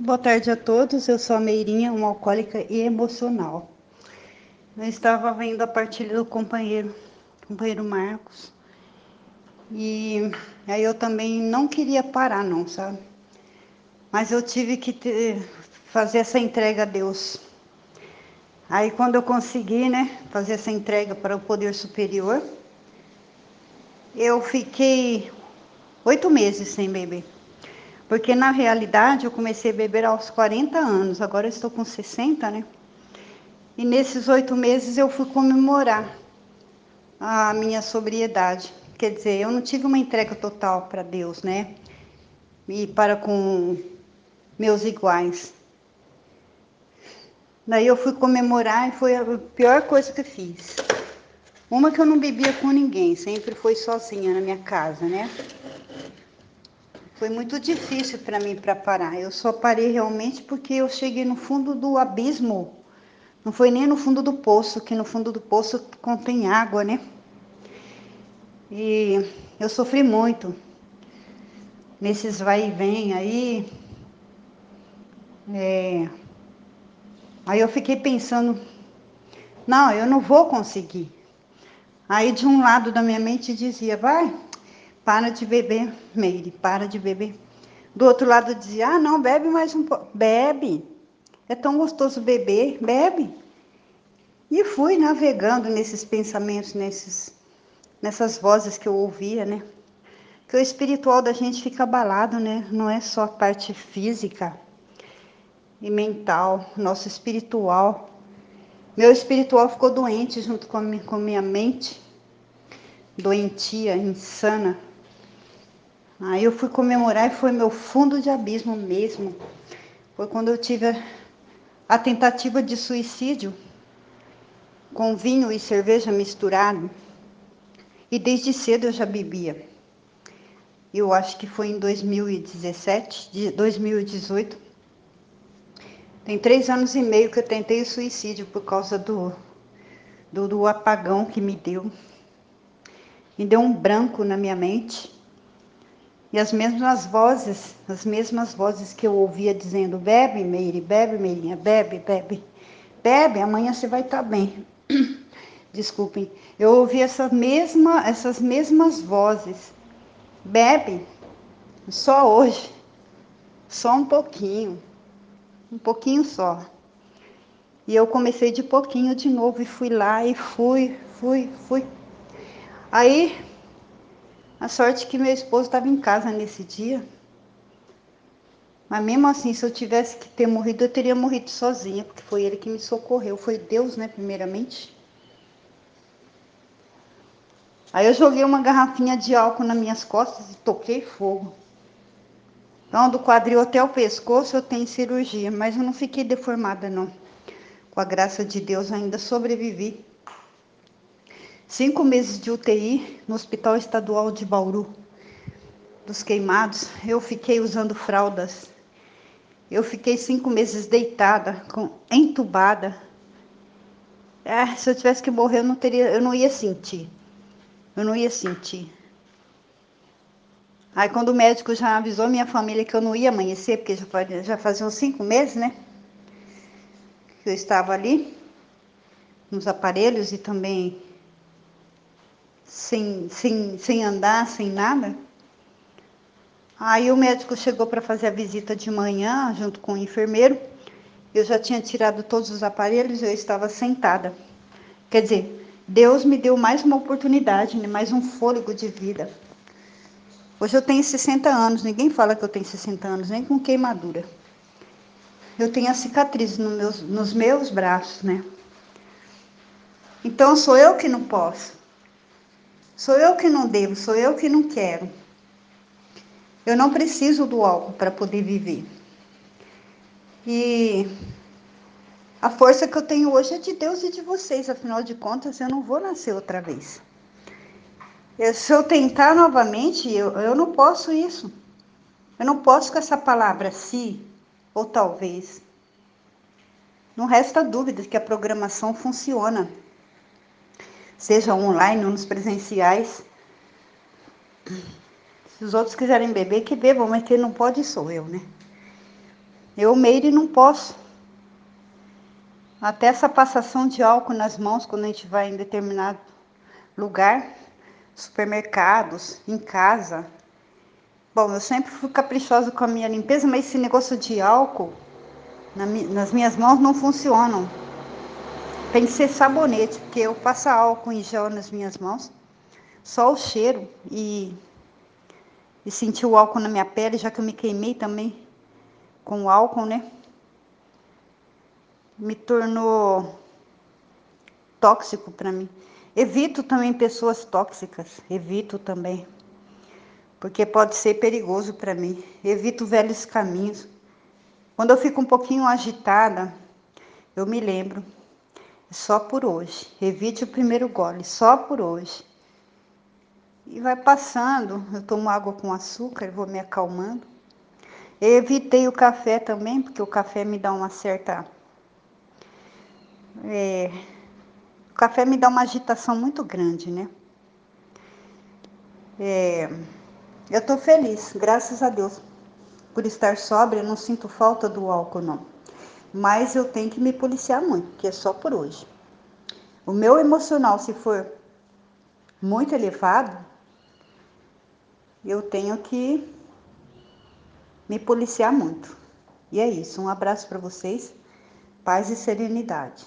Boa tarde a todos, eu sou a Meirinha, uma alcoólica e emocional. Eu estava vendo a partilha do companheiro, companheiro Marcos, e aí eu também não queria parar não, sabe? Mas eu tive que ter, fazer essa entrega a Deus. Aí quando eu consegui, né, fazer essa entrega para o poder superior, eu fiquei oito meses sem beber. Porque na realidade eu comecei a beber aos 40 anos, agora eu estou com 60, né? E nesses oito meses eu fui comemorar a minha sobriedade. Quer dizer, eu não tive uma entrega total para Deus, né? E para com meus iguais. Daí eu fui comemorar e foi a pior coisa que eu fiz. Uma que eu não bebia com ninguém, sempre foi sozinha na minha casa, né? Foi muito difícil para mim para parar. Eu só parei realmente porque eu cheguei no fundo do abismo. Não foi nem no fundo do poço, que no fundo do poço contém água, né? E eu sofri muito nesses vai e vem aí. É... Aí eu fiquei pensando, não, eu não vou conseguir. Aí de um lado da minha mente dizia, vai, para de beber, Meire, para de beber. Do outro lado dizia, ah, não, bebe mais um pouco. Bebe, é tão gostoso beber, bebe. E fui navegando nesses pensamentos, nesses, nessas vozes que eu ouvia, né? Que o espiritual da gente fica abalado, né? Não é só a parte física e mental, nosso espiritual. Meu espiritual ficou doente junto com a minha, com minha mente, doentia, insana. Aí eu fui comemorar e foi meu fundo de abismo mesmo. Foi quando eu tive a, a tentativa de suicídio com vinho e cerveja misturado. E desde cedo eu já bebia. Eu acho que foi em 2017, 2018. Tem três anos e meio que eu tentei o suicídio por causa do, do, do apagão que me deu. Me deu um branco na minha mente. E as mesmas vozes, as mesmas vozes que eu ouvia dizendo: bebe, Meire, bebe, Meirinha, bebe, bebe, bebe, amanhã você vai estar tá bem. Desculpem, eu ouvi essa mesma, essas mesmas vozes. Bebe, só hoje, só um pouquinho, um pouquinho só. E eu comecei de pouquinho de novo e fui lá e fui, fui, fui. Aí a sorte que meu esposo estava em casa nesse dia. Mas mesmo assim, se eu tivesse que ter morrido, eu teria morrido sozinha, porque foi ele que me socorreu. Foi Deus, né, primeiramente. Aí eu joguei uma garrafinha de álcool nas minhas costas e toquei fogo. Então, do quadril até o pescoço eu tenho cirurgia, mas eu não fiquei deformada, não. Com a graça de Deus, ainda sobrevivi. Cinco meses de UTI no Hospital Estadual de Bauru, dos queimados. Eu fiquei usando fraldas. Eu fiquei cinco meses deitada, com, entubada. É, se eu tivesse que morrer, eu não teria, eu não ia sentir. Eu não ia sentir. Aí quando o médico já avisou minha família que eu não ia amanhecer, porque já, já faziam cinco meses, né? Que eu estava ali, nos aparelhos e também sem, sem, sem andar, sem nada. Aí o médico chegou para fazer a visita de manhã, junto com o enfermeiro. Eu já tinha tirado todos os aparelhos, eu estava sentada. Quer dizer, Deus me deu mais uma oportunidade, né? mais um fôlego de vida. Hoje eu tenho 60 anos, ninguém fala que eu tenho 60 anos, nem com queimadura. Eu tenho a cicatriz no meus, nos meus braços, né? Então sou eu que não posso. Sou eu que não devo, sou eu que não quero. Eu não preciso do álcool para poder viver. E a força que eu tenho hoje é de Deus e de vocês, afinal de contas, eu não vou nascer outra vez. Eu, se eu tentar novamente, eu, eu não posso isso. Eu não posso com essa palavra se ou talvez. Não resta dúvida que a programação funciona seja online ou nos presenciais. Se os outros quiserem beber, que bebam, mas quem não pode sou eu, né? Eu, Meire, não posso. Até essa passação de álcool nas mãos quando a gente vai em determinado lugar, supermercados, em casa. Bom, eu sempre fui caprichosa com a minha limpeza, mas esse negócio de álcool na, nas minhas mãos não funcionam. Tem que ser sabonete, porque eu passo álcool em gel nas minhas mãos, só o cheiro e, e sentir o álcool na minha pele, já que eu me queimei também com o álcool, né? Me tornou tóxico para mim. Evito também pessoas tóxicas, evito também, porque pode ser perigoso para mim. Evito velhos caminhos. Quando eu fico um pouquinho agitada, eu me lembro só por hoje. Evite o primeiro gole, só por hoje. E vai passando, eu tomo água com açúcar, vou me acalmando. Eu evitei o café também, porque o café me dá uma certa. É, o café me dá uma agitação muito grande, né? É, eu tô feliz, graças a Deus, por estar sóbria, não sinto falta do álcool, não mas eu tenho que me policiar muito, porque é só por hoje. O meu emocional, se for muito elevado, eu tenho que me policiar muito. E é isso. Um abraço para vocês. Paz e serenidade.